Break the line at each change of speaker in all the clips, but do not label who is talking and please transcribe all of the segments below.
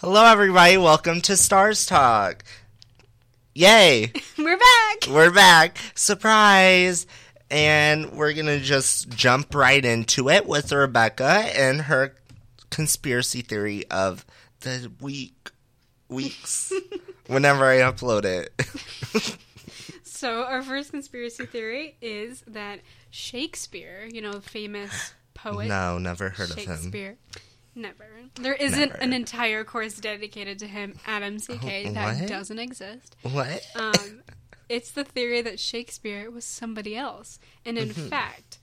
Hello, everybody. Welcome to Starrs Talk. Yay!
We're back.
We're back. Surprise! And we're going to just jump right into it with Rebecca and her conspiracy theory of the week. Weeks. whenever I upload it.
So, our first conspiracy theory is that Shakespeare, you know, famous poet.
no, never heard of him.
Shakespeare. Never. There isn't
Never.
an entire course dedicated to him at MCK.
Oh,
that
what?
doesn't exist.
What?
Um, it's the theory that Shakespeare was somebody else, and in
Mm-hmm.
fact,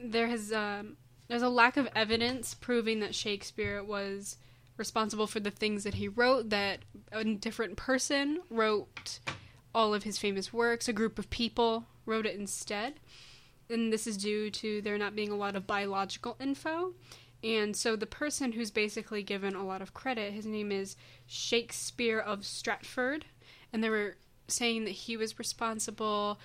there has um, there's a lack of evidence proving that Shakespeare was responsible for the things that he wrote. That a different person wrote all of his famous works. A group of people wrote it instead, and this is due to there not being a lot of biological info. And so the person who's basically given a lot of credit, his name is Shakespeare of Stratford, and they were saying that he was responsible,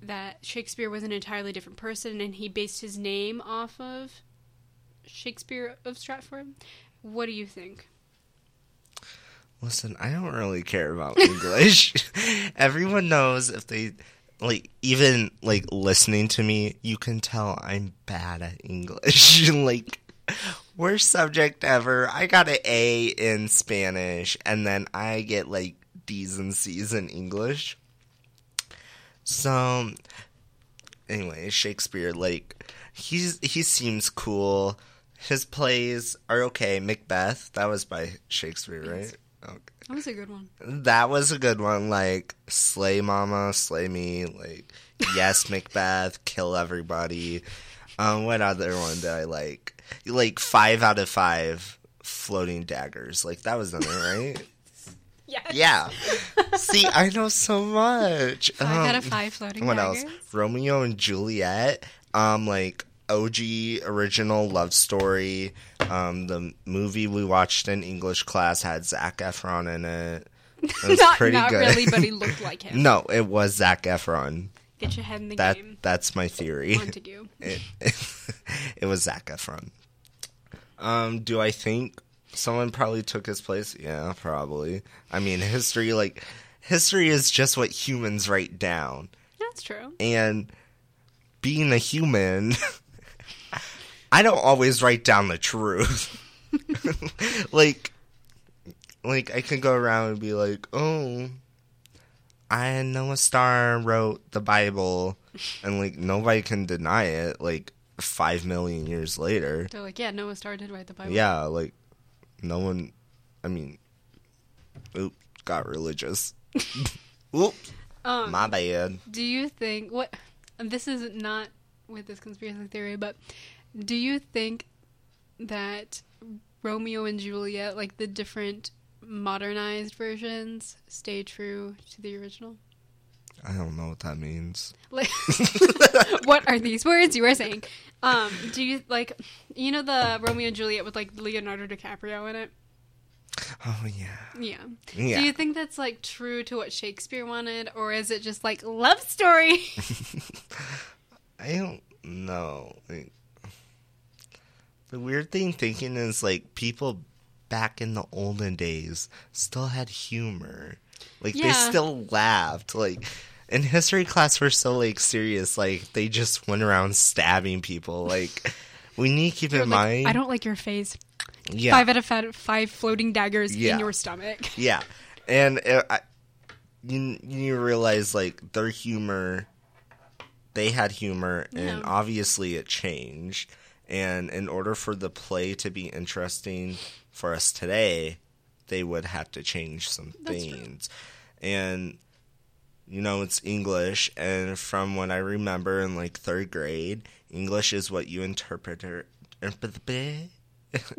that Shakespeare was an entirely different person, and he based his name off of Shakespeare of Stratford. What do you think?
Listen, I don't really care about English. Everyone knows if they like even like listening to me, you can tell I'm bad at English. like worst subject ever. I got an A in Spanish and then I get like D's and C's in English. So anyway, Shakespeare like he's he seems cool. His plays are okay. Macbeth, that was by Shakespeare, right? Okay.
That was a good one.
That was a good one. Like, slay mama, slay me. Like, yes, Macbeth, kill everybody. Um, what other one did I like? Like, five out of five floating daggers. Like, that was there, right?
Yes.
yeah. See, I know so much.
Five out of
Um,
five floating
What
daggers.
else? Romeo and Juliet. Um, like OG original love story. Um, the movie we watched in English class had Zac Efron in it. It was
not
pretty
not
good.
really, but he looked like him.
no, it was Zac Efron.
Get your head in the
That
game,
that's my theory.
Montague.
It, it was Zac Efron. Um, do I think someone probably took his place? Yeah, probably. I mean, history like history is just what humans write down.
That's true.
and being a human, I don't always write down the truth. like, like I can go around and be like, "Oh, I know a Star wrote the Bible," and like nobody can deny it. Like five million years later,
They're like, yeah, Noah Starr did write the Bible.
yeah, like no one. I mean, oop, got religious. oop,
Um,
my bad.
Do you think what? This is not with this conspiracy theory, but do you think that Romeo and Juliet, like the different modernized versions, stay true to the original?
I don't know what that means.
Like, what are these words you are saying? Um, do you like, you know, the Romeo and Juliet with like Leonardo DiCaprio in it?
Oh yeah.
Yeah.
Yeah.
Do you think that's like true to what Shakespeare wanted, or is it just like love story?
I don't know. Like, the weird thing thinking is like people back in the olden days still had humor. Like they still laughed. Like in history class we're so like serious, like they just went around stabbing people. Like we need to keep
They're
in
like,
mind
I don't like your face.
yeah.
Five out of five, five floating daggers
Yeah.
in your stomach.
Yeah, and uh, I, you you realize like their humor, they had humor, and
Yeah.
obviously it changed. And in order for the play to be interesting for us today, they would have to change some
That's true.
things. And you know, it's English, and from what I remember in like third grade, English is what you interpret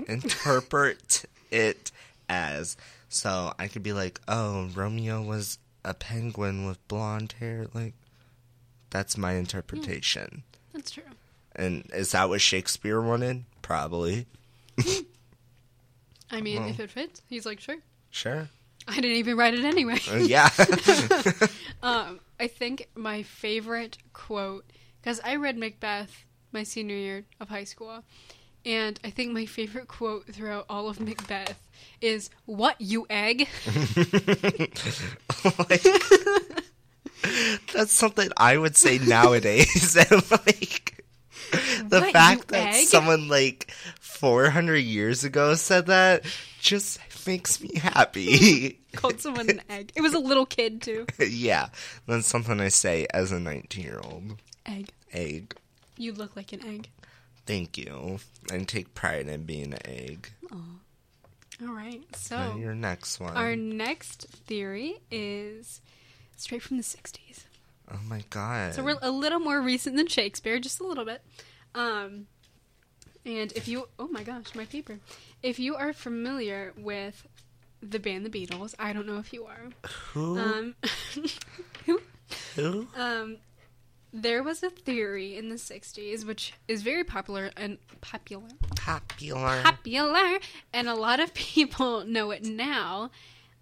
interpret it as. So I could be like, oh, Romeo was a penguin with blonde hair. Like, that's my interpretation. Hmm.
That's true.
And is that what Shakespeare wanted? Probably.
I mean,
Well.
if it fits, he's like, sure.
Sure.
I didn't even write it anyway.
Uh, yeah.
um, I think my favorite quote, because I read Macbeth my senior year of high school, And I think my favorite quote throughout all of Macbeth is, What, you egg?
Like, that's something I would say nowadays. and like the
What,
fact that
egg?
someone like 400 years ago said that just makes me happy.
Called someone an egg. It was a little kid, too.
yeah, that's something I say as a 19 year old.
Egg.
Egg.
You look like an egg.
Thank you. I take pride in being an egg.
All right. So,
Now your next one.
our next theory is straight from the 60s.
oh my god.
So we're a little more recent than Shakespeare, just a little bit. Um, and if you, oh my gosh, my paper. If you are familiar with the band The Beatles, I don't know if you are.
Who?
Um, who?
Who?
Um, there was a theory in the 60s, which is very popular and popular,
Popular.
popular, and a lot of people know it now.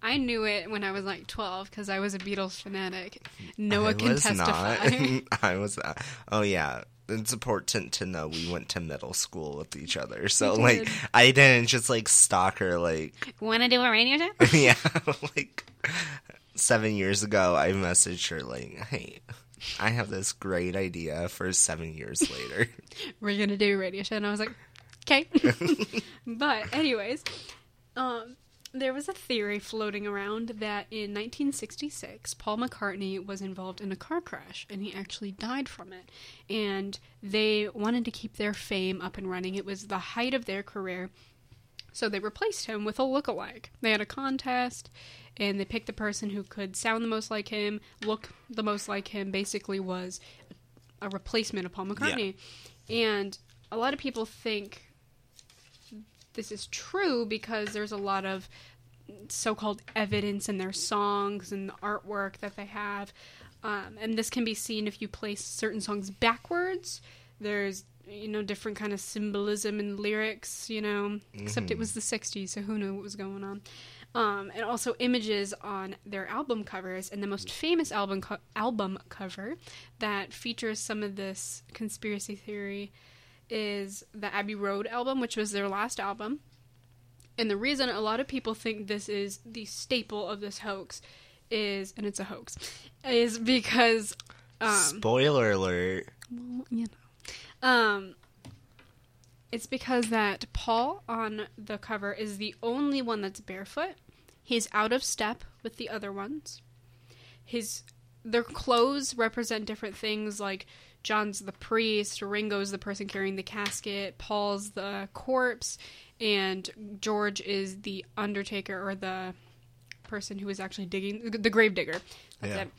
I knew it when I was like 12 because I was a Beatles fanatic. Noah
I
can testify.
I was. Not. Oh yeah. It's important to know we went to middle school with each other, so like. I didn't just like stalk her like
Want to do a radio show?
yeah like seven years ago. I messaged her like, "Hey, I have this great idea for seven years later."
we're gonna do a radio show and i was like okay but anyways um there was a theory floating around that in 1966 paul mccartney was involved in a car crash and he actually died from it and they wanted to keep their fame up and running it was the height of their career so they replaced him with a look-alike. They had a contest, and they picked the person who could sound the most like him, look the most like him. Basically, was a replacement of Paul McCartney. And a lot of people think this is true because there's a lot of so-called evidence in their songs and the artwork that they have, um, and this can be seen if you place certain songs backwards. There's you know different kind of symbolism in lyrics, you know. Except it was the '60s, so who knew what was going on. Um, and also images on their album covers, and the most famous album co- album cover that features some of this conspiracy theory is the Abbey Road album, which was their last album. And the reason a lot of people think this is the staple of this hoax is, and it's a hoax, is because, um,
Spoiler alert.
well, you know, um, it's because that Paul on the cover is the only one that's barefoot. He's out of step with the other ones. His their clothes represent different things like John's the priest, Ringo's the person carrying the casket, Paul's the corpse, and George is the undertaker or the person who is actually digging the grave digger. That's
Yeah.
it.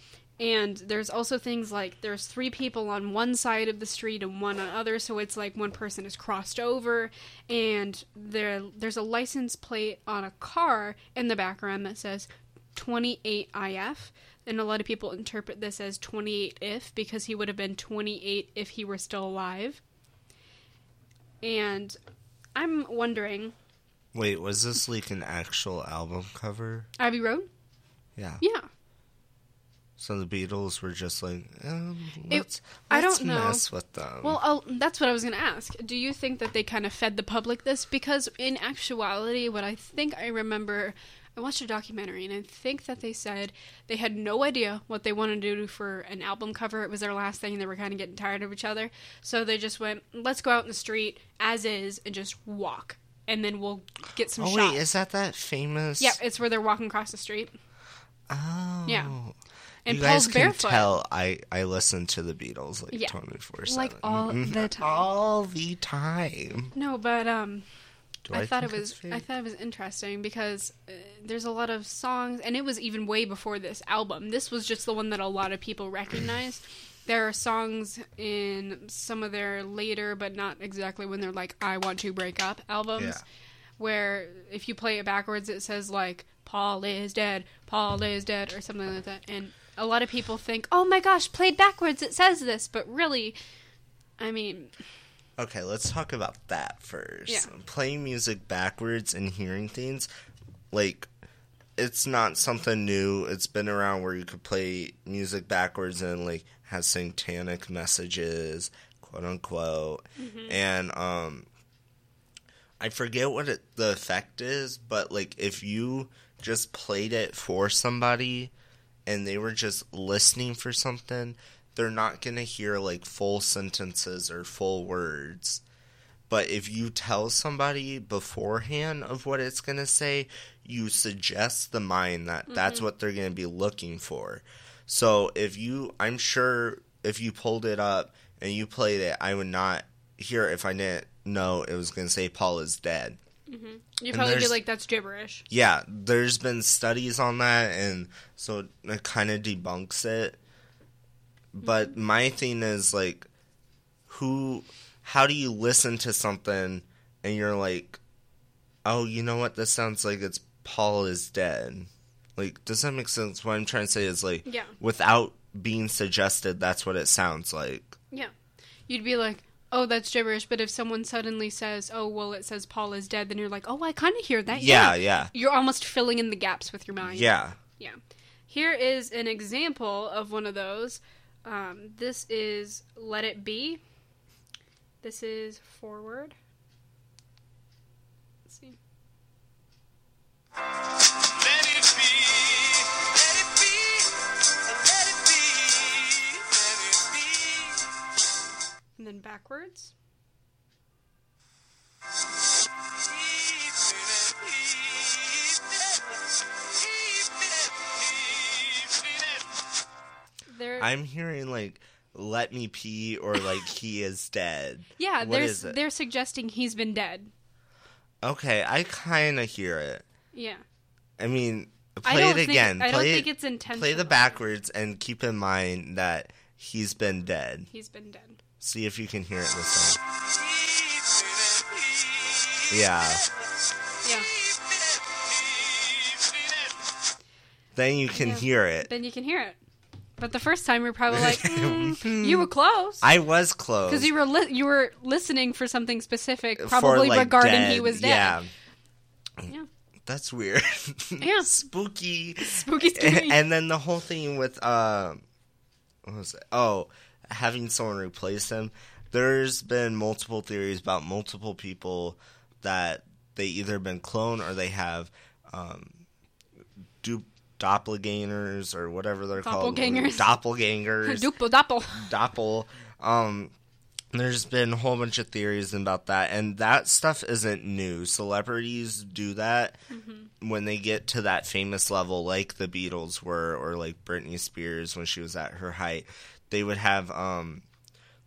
And there's also things like there's three people on one side of the street and one on the other, so it's like one person is crossed over, and there there's a license plate on a car in the background that says 28IF, and a lot of people interpret this as 28 if because he would have been 28 if he were still alive. And I'm wondering,
Wait, was this like an actual album cover?
Abbey Road?
Yeah.
Yeah.
So the Beatles were just like, um,
It-
let's,
I
let's
don't know.
mess with them.
Well, I'll, that's what I was going to ask. Do you think that they kind of fed the public this? Because in actuality, what I think I remember, I watched a documentary and I think that they said they had no idea what they wanted to do for an album cover. It was their last thing. And they were kind of getting tired of each other. So they just went, let's go out in the street as is and just walk. And then we'll get some
oh
shots.
wait, is that that famous?
yeah, it's where they're walking across the street.
Oh.
Yeah. And
you
Paul's
guys can
barefoot.
tell I I listen to the Beatles like
Yeah.
twenty four
Like all the time.
all the time.
No, but um,
Do
I, thought it was I thought it was interesting because uh, there's a lot of songs, and it was even way before this album. This was just the one that a lot of people recognized. there are songs in some of their later, but not exactly when they're like "I Want to Break Up" albums,
Yeah.
where if you play it backwards, it says like "Paul is dead, Paul is dead" or something like that, and a lot of people think, "Oh my gosh, played backwards, it says this," but really, I mean,
Okay, let's talk about that first.
Yeah.
Playing music backwards and hearing things, like, it's not something new. It's been around where you could play music backwards and, like, have satanic messages, quote unquote.
Mm-hmm.
And, um, I forget what it, the effect is, but like if you just played it for somebody and they were just listening for something, they're not going to hear like full sentences or full words. But if you tell somebody beforehand of what it's going to say, you suggest the mind that mm-hmm. that's what they're going to be looking for. So if you, I'm sure if you pulled it up and you played it, I would not hear it if I didn't know it was going to say Paul is dead. Mm-hmm.
You'd
And
probably be like, "That's gibberish."
Yeah, there's been studies on that, and so it kind of debunks it. But mm-hmm. my thing is like, who, how do you listen to something and you're like, oh, you know what? This sounds like it's Paul is dead. Like, does that make sense? What I'm trying to say is like,
Yeah.
without being suggested, that's what it sounds like.
Yeah. You'd be like, "Oh, that's gibberish." But if someone suddenly says, "Oh, well, it says Paul is dead," then you're like, "Oh, I kind of hear that."
Yeah, yeah,
You're almost filling in the gaps with your mind.
yeah.
Yeah. Here is an example of one of those. Um, this is Let It Be. This is Forward. Let's see.
Let it be, let it be, let it be, let it be.
And then backwards. There,
I'm hearing like, let me pee or like he is dead.
yeah,
What
there's
is it?
they're suggesting he's been dead.
Okay, I kind of hear it.
Yeah.
I mean,
I
play
don't
it
think-
again.
I
play
don't
it,
think it's intentional.
Play the backwards and keep in mind that he's been dead.
He's been dead.
See if you can hear it this time. Yeah.
Yeah.
Then you can
Yeah.
hear it.
Then you can hear it. But the first time you're probably like, mm, you were close.
I was close.
Because you were li- you were listening for something specific,
For,
probably
like,
regarding he was dead.
Yeah.
Yeah.
That's weird.
Yeah.
Spooky.
Spooky, spooky.
and then the whole thing with uh, what was it? Oh, having someone replace him. There's been multiple theories about multiple people that they either been cloned or they have um, du- doppelgangers or whatever they're called.
Doppelgangers.
Doppelgangers.
Doppel.
Doppel. Um, there's been a whole bunch of theories about that, and that stuff isn't new. Celebrities do that when they get to that famous level, like the Beatles were, or like Britney Spears when she was at her height. They would have um,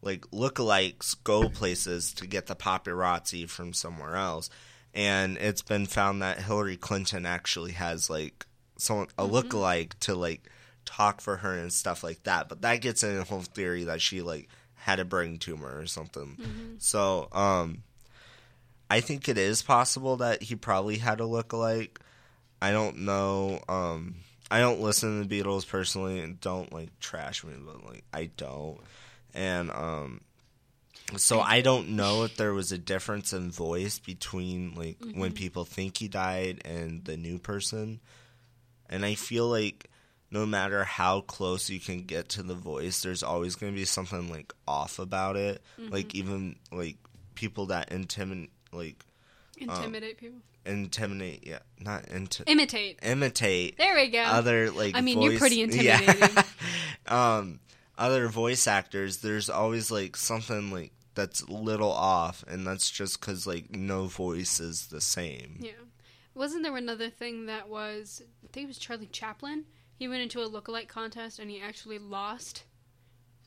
like lookalikes go places to get the paparazzi from somewhere else, and it's been found that Hillary Clinton actually has like someone a lookalike to like talk for her and stuff like that. But that gets in a whole theory that she like had a brain tumor or something. So, um, I think it is possible that he probably had a lookalike. I don't know. Um, I don't listen to the Beatles personally and don't like trash me, but like I don't. And um, so I don't know if there was a difference in voice between like when people think he died and the new person. And I feel like no matter how close you can get to the voice, there's always going to be something like off about it. Like even like people that intimidate, like
Intimidate people.
intimidate, yeah, not inti-
Imitate.
imitate
There we go.
other like.
I mean, you're
voice-
pretty
Yeah.
intimidating.
um, other voice actors, there's always like something like that's little off, and that's just because like no voice is the same.
yeah. Wasn't there another thing that was? I think it was Charlie Chaplin. He went into a lookalike contest and he actually lost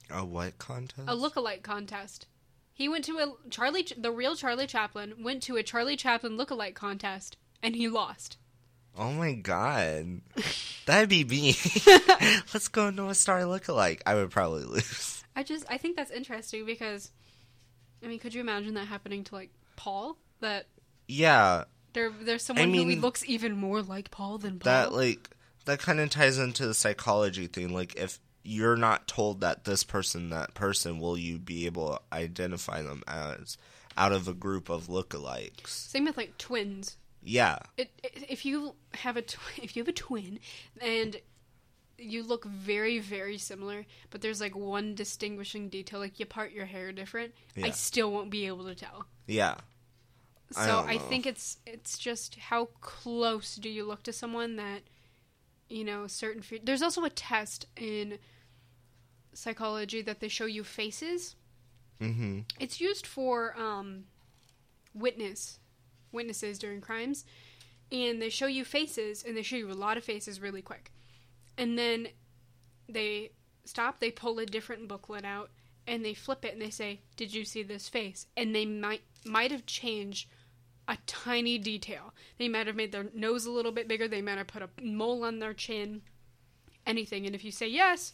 A what contest?
a lookalike contest. He went to a Charlie, the real Charlie Chaplin, went to a Charlie Chaplin lookalike contest and he lost.
Oh my god, that'd be me. Let's go into a star lookalike. I would probably lose.
I just I think that's interesting because, I mean, could you imagine that happening to like Paul? That
Yeah,
there there's someone who
mean,
looks even more like Paul than Paul.
that like that kind of ties into the psychology thing. Like if you're not told that this person, that person, will you be able to identify them as out of a group of lookalikes?
Same with like twins.
Yeah,
It, it, if you have a tw- if you have a twin and you look very very similar, but there's like one distinguishing detail, like you part your hair different, I still won't be able to tell.
yeah.
So
I
I, think it's it's just how close do you look to someone that you know certain. Fe- There's also a test in psychology that they show you faces.
Mm-hmm.
It's used for um, witness witnesses during crimes, and they show you faces, and they show you a lot of faces really quick, and then they stop. They pull a different booklet out, and they flip it, and they say, "Did you see this face?" And they might might have changed a tiny detail. They might have made their nose a little bit bigger. They might have put a mole on their chin. Anything, and if you say yes,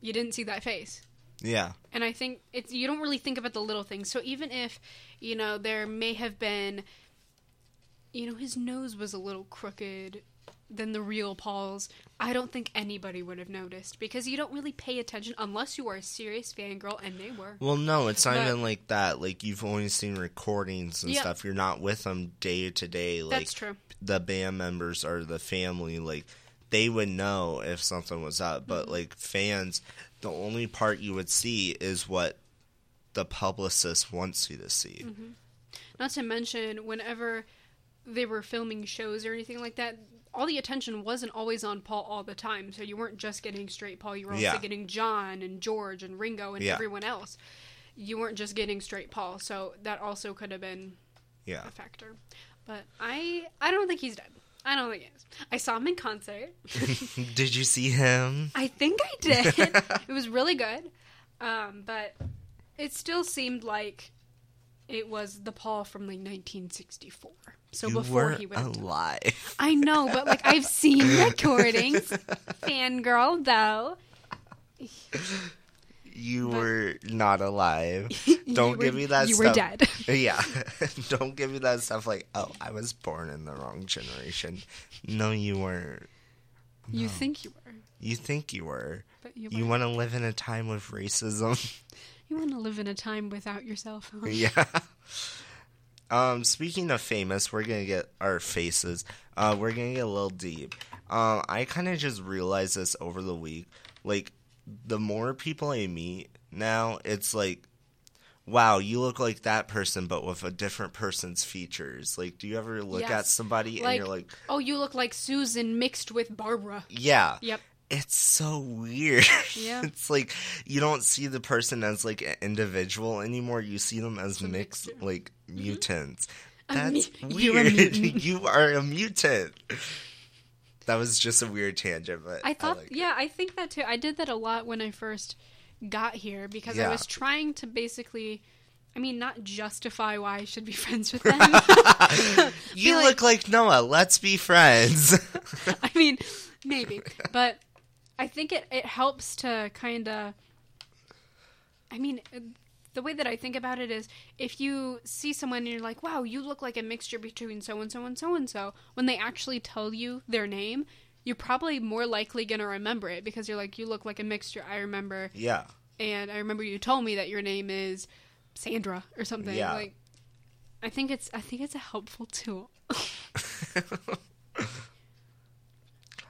you didn't see that face.
Yeah.
And I think it's you don't really think about the little things. So even if, you know, there may have been you know, his nose was a little crooked than the real Paul's, I don't think anybody would have noticed because you don't really pay attention unless you are a serious fangirl and they were.
Well, no, it's not
But-
even like that. Like you've only seen recordings and
Yeah.
stuff. You're not with them day to day. Like
That's true.
the band members or the family. Like they would know if something was up.
Mm-hmm.
But like fans, the only part you would see is what the publicist wants you to see.
Mm-hmm. Not to mention whenever they were filming shows or anything like that, all the attention wasn't always on Paul all the time. So you weren't just getting straight Paul, you were also
Yeah.
getting John and George and Ringo and
Yeah.
everyone else. You weren't just getting straight Paul, so that also could have been
Yeah.
a factor. But I I don't think he's dead. I don't think he is. I saw him in concert.
Did you see him?
I think I did. it was really good. Um, but it still seemed like it was the Paul from like 1964. So
you
before he went.
alive.
I know, but like I've seen recordings. Fangirl though.
You
But-
were not alive. Don't
were-
give me that
You
stuff.
were dead.
Yeah. Don't give me that stuff like, oh, I was born in the wrong generation. No, you weren't.
You think you were,
You think you were.
but you
You want to live in a time of racism?
You want to live in a time without your cell phone.
yeah. Um, speaking of famous, we're gonna get our faces. Uh, we're gonna get a little deep. Um, I kind of just realized this over the week. Like, the more people I meet now, it's like, wow, you look like that person, but with a different person's features. Like, do you ever look at
Yes.
somebody and you're like,
Oh, you look like Susan mixed with Barbara.
yeah,
Yep.
It's so weird.
Yeah.
it's like you don't see the person as like an individual anymore. You see them as mixed, like mm-hmm.
mutants.
That's
mu-
weird.
you're a mutant.
you are a mutant. That was just a weird tangent, but
I thought,
it.
yeah, I think that too. I did that a lot when I first got here because I was trying to basically, I mean, not justify why I should be friends with them.
you
like-
look like Noah. Let's be friends.
I mean, maybe, but I think it it helps to kind of. I mean, the way that I think about it is, if you see someone and you're like, "Wow, you look like a mixture between so and so and so and so," when they actually tell you their name, you're probably more likely gonna remember it because you're like, "You look like a mixture." I remember,
yeah.
and I remember you told me that your name is Sandra or something.
Yeah.
Like, I think it's I think it's a helpful tool.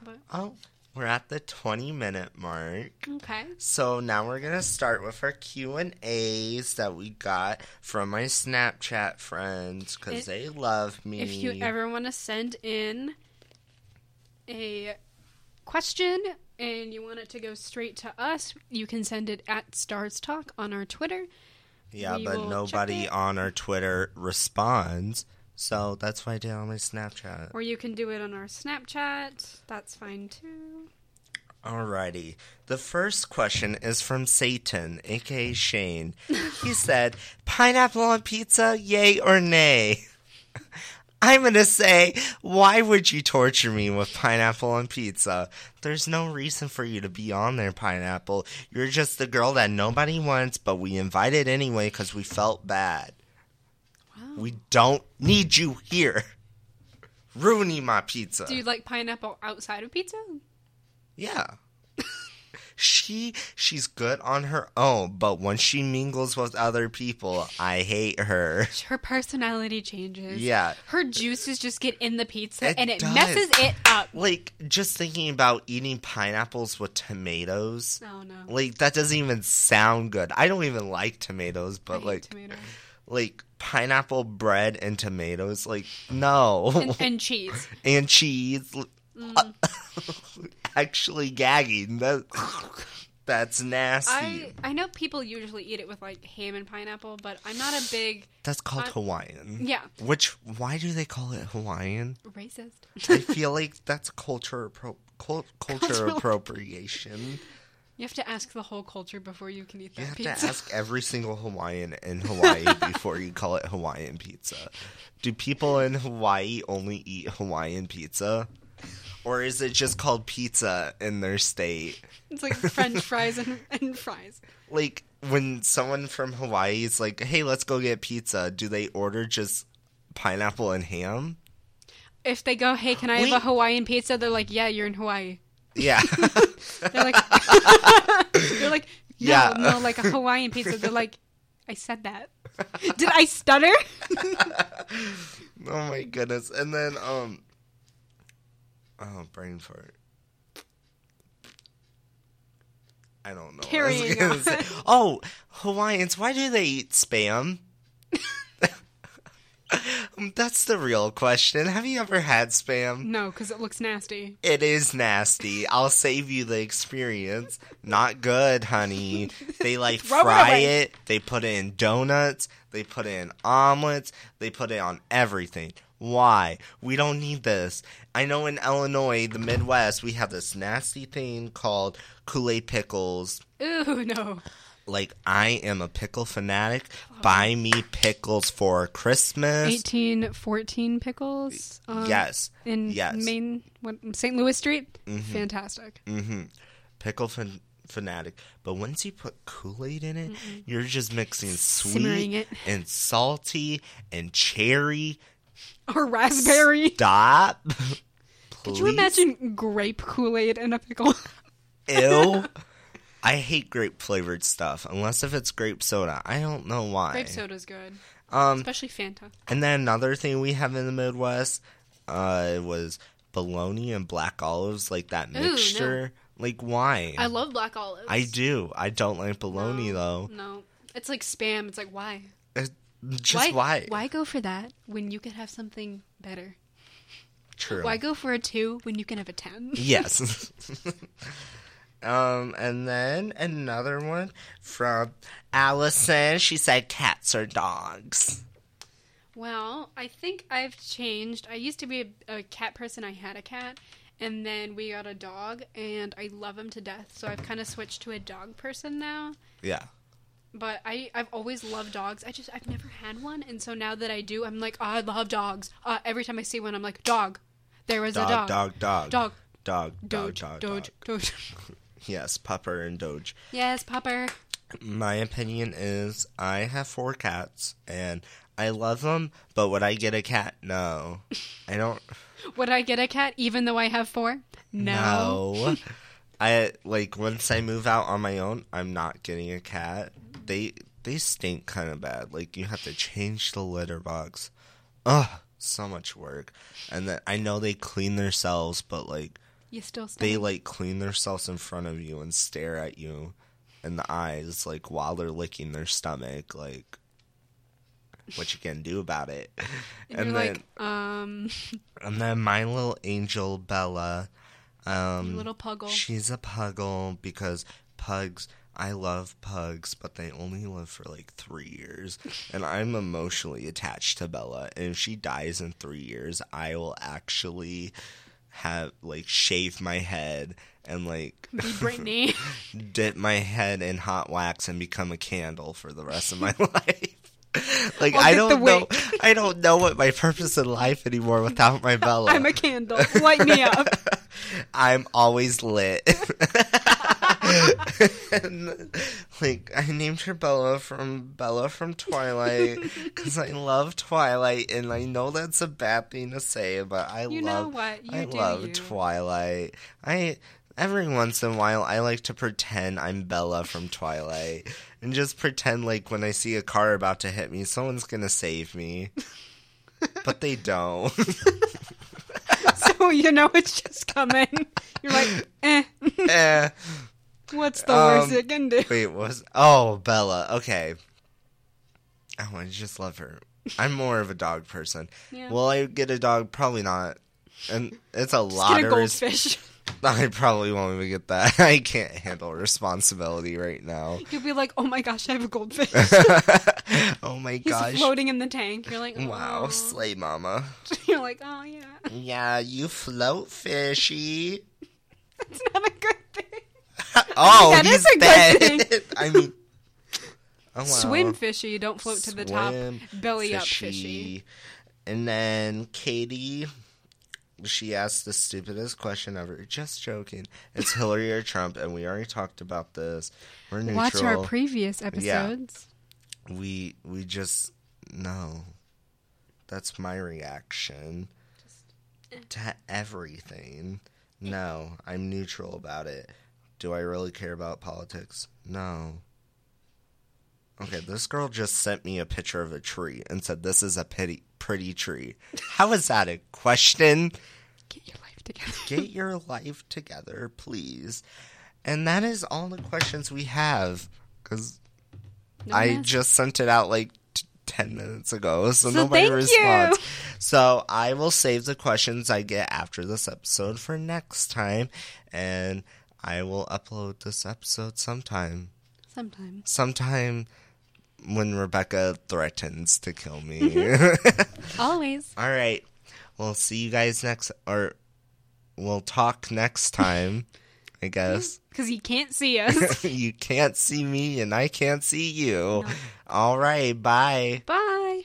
but
oh, we're at the 20 minute mark.
okay.
So now we're gonna start with our Q and A's that we got from my Snapchat friends because they love me.
If you ever want to send in a question and you want it to go straight to us, you can send it at Starrs Talk on our Twitter.
yeah,
we
but nobody on our Twitter responds, so that's why I did it on my Snapchat.
Or you can do it on our Snapchat. That's fine too.
Alrighty. The first question is from Satan, aka Shane. He said, Pineapple on pizza, yay or nay? I'm gonna say, why would you torture me with pineapple on pizza? There's no reason for you to be on there, pineapple. You're just the girl that nobody wants, but we invited anyway because we felt bad. We don't need you here. Ruining my pizza.
Do you like pineapple outside of pizza?
Yeah. she she's good on her own, but when she mingles with other people, I hate her.
Her personality changes.
Yeah.
Her juices just get in the pizza
It
and it
does.
messes it up.
Like just thinking about eating pineapples with tomatoes.
Oh no.
Like that doesn't even sound good. I don't even like tomatoes, but like
tomatoes.
Like pineapple bread and tomatoes. Like no,
and, and cheese.
and cheese.
Mm.
Actually, gagging. That that's nasty.
I I know people usually eat it with like ham and pineapple, but I'm not a big
That's called
I-
Hawaiian.
yeah
Which why do they call it Hawaiian?
racist.
I feel like that's culture appro- cul- culture
Cultural-
appropriation.
You have to ask the whole culture before you can eat that
You have
pizza.
to ask every single Hawaiian in Hawaii before you call it Hawaiian pizza. Do people in Hawaii only eat Hawaiian pizza? Or is it just called pizza in their state?
It's like French fries and, and fries.
Like when someone from Hawaii is like, "Hey, let's go get pizza." Do they order just pineapple and ham?
If they go, hey, can I
Wait.
have a Hawaiian pizza? They're like, yeah, you're in Hawaii.
Yeah.
They're like, they're like, no,
Yeah.
no, like a Hawaiian pizza. They're like, I said that. Did I stutter?
oh my goodness. And then um Oh, brain fart. I don't know. I
Carrying
say. Oh, Hawaiians, why do they eat spam? That's the real question. Have you ever had spam?
No, because it looks nasty.
It is nasty. I'll save you the experience. Not good, honey. They like
Throw it
fry it. They put it in donuts. They put it in omelets. They put it on everything. Why? We don't need this. I know in Illinois, the Midwest, we have this nasty thing called Kool Aid pickles.
Ooh, no.
Like, I am a pickle fanatic. Buy me pickles for Christmas.
1814 pickles. Um,
yes.
In
yes.
Main, what, St. Louis Street. Fantastic.
Mm-hmm. Pickle fan- fanatic. But once you put Kool Aid in it, you're just mixing sweet and salty and cherry.
Or raspberry.
Stop.
Could you imagine grape Kool Aid in a pickle?
Ew. I hate grape flavored stuff unless if it's grape soda. I don't know why.
grape soda's good,
Um,
especially Fanta.
and then another thing we have in the Midwest uh, was bologna and black olives, like that
no.
mixture. Like why?
I love black olives.
I do. I don't like bologna
No,
though.
No, it's like spam. It's like why?
It- just why?
Why go for that when you could have something better?
True.
Why go for a two when you can have a ten?
Yes. um, and then another one from Allison. She said cats or dogs.
Well, I think I've changed. I used to be a, a cat person. I had a cat, and then we got a dog, and I love him to death. So I've kind of switched to a dog person now.
Yeah.
But I, I've always loved dogs. I just, I've never had one, and so now that I do, I'm like, oh, I love dogs. Uh, every time I see one, I'm like, dog. There was
Dog,
a dog.
dog, dog.
Dog.
Dog, dog,
Doge.
dog,
Doge.
dog. Yes, Pupper and Doge.
yes, Popper.
My opinion is I have four cats and I love them, but would I get a cat? No. I don't.
Would I get a cat even though I have four? No.
No. I like once I move out on my own, I'm not getting a cat. They they stink kind of bad. Like you have to change the litter box. Ugh, so much work. And then I know they clean themselves, but like
You still
they like clean themselves in front of you and stare at you in the eyes like while they're licking their stomach like what you can do about it.
and,
And, then
like, um,
and then my little angel Bella um
little puggle.
She's a puggle because pugs. I love pugs, but they only live for like three years, and I'm emotionally attached to Bella. And if she dies in three years, I will actually have like shave my head and like
Be Brittany.
dip my head in hot wax and become a candle for the rest of my life. like
I'll
I don't know. I don't know what my purpose in life anymore without my Bella.
I'm a candle. Light me up.
I'm always lit. And, like I named her Bella from Bella from Twilight because I love Twilight, and I know that's a bad thing to say, but I
You know
love
what? You
I love
you.
Twilight. I every once in a while I like to pretend I'm Bella from Twilight and just pretend like when I see a car about to hit me, someone's gonna save me. but they don't.
so you know it's just coming. You're like, eh.
eh.
What's the worst
Um,
it can do?
Wait, was oh Bella? Okay. Oh, I just love her. I'm more of a dog person.
Yeah.
Will I get a dog? Probably not. And it's a
Just
lot
a
of res-
goldfish.
I probably won't even get that. I can't handle responsibility right now.
You'll be like, oh my gosh, I have a goldfish.
oh my
He's
gosh.
floating in the tank. You're like,
Wow,
"Aw."
slay mama.
You're like, oh yeah,
Yeah, you float, fishy.
that's not a good.
Oh,
That
he's
is a good
dead.
thing.
I mean, oh, wow.
Swim fishy, don't float to the top.
Swim,
Belly up fishy.
And then Katie, she asked the stupidest question ever. Just joking. It's Hillary or Trump, and we already talked about this. We're neutral.
Watch our previous episodes.
we we just no. That's my reaction
eh.
to everything. No, I'm neutral about it. Do I really care about politics? No. Okay, this girl just sent me a picture of a tree and said this is a pretty pretty tree. How is that a question?
Get your life together.
Get your life together, please. And that is all the questions we have cuz
No
I just sent it out like t- 10 minutes ago, so,
So
nobody responds.
you.
So I will save the questions I get after this episode for next time, and I will upload this episode sometime.
Sometimes.
Sometime when Rebecca threatens to kill me.
Always.
All right. We'll see you guys next, or we'll talk next time, I guess.
Because you can't see us.
you can't see me, and I can't see you. All right. Bye.
Bye.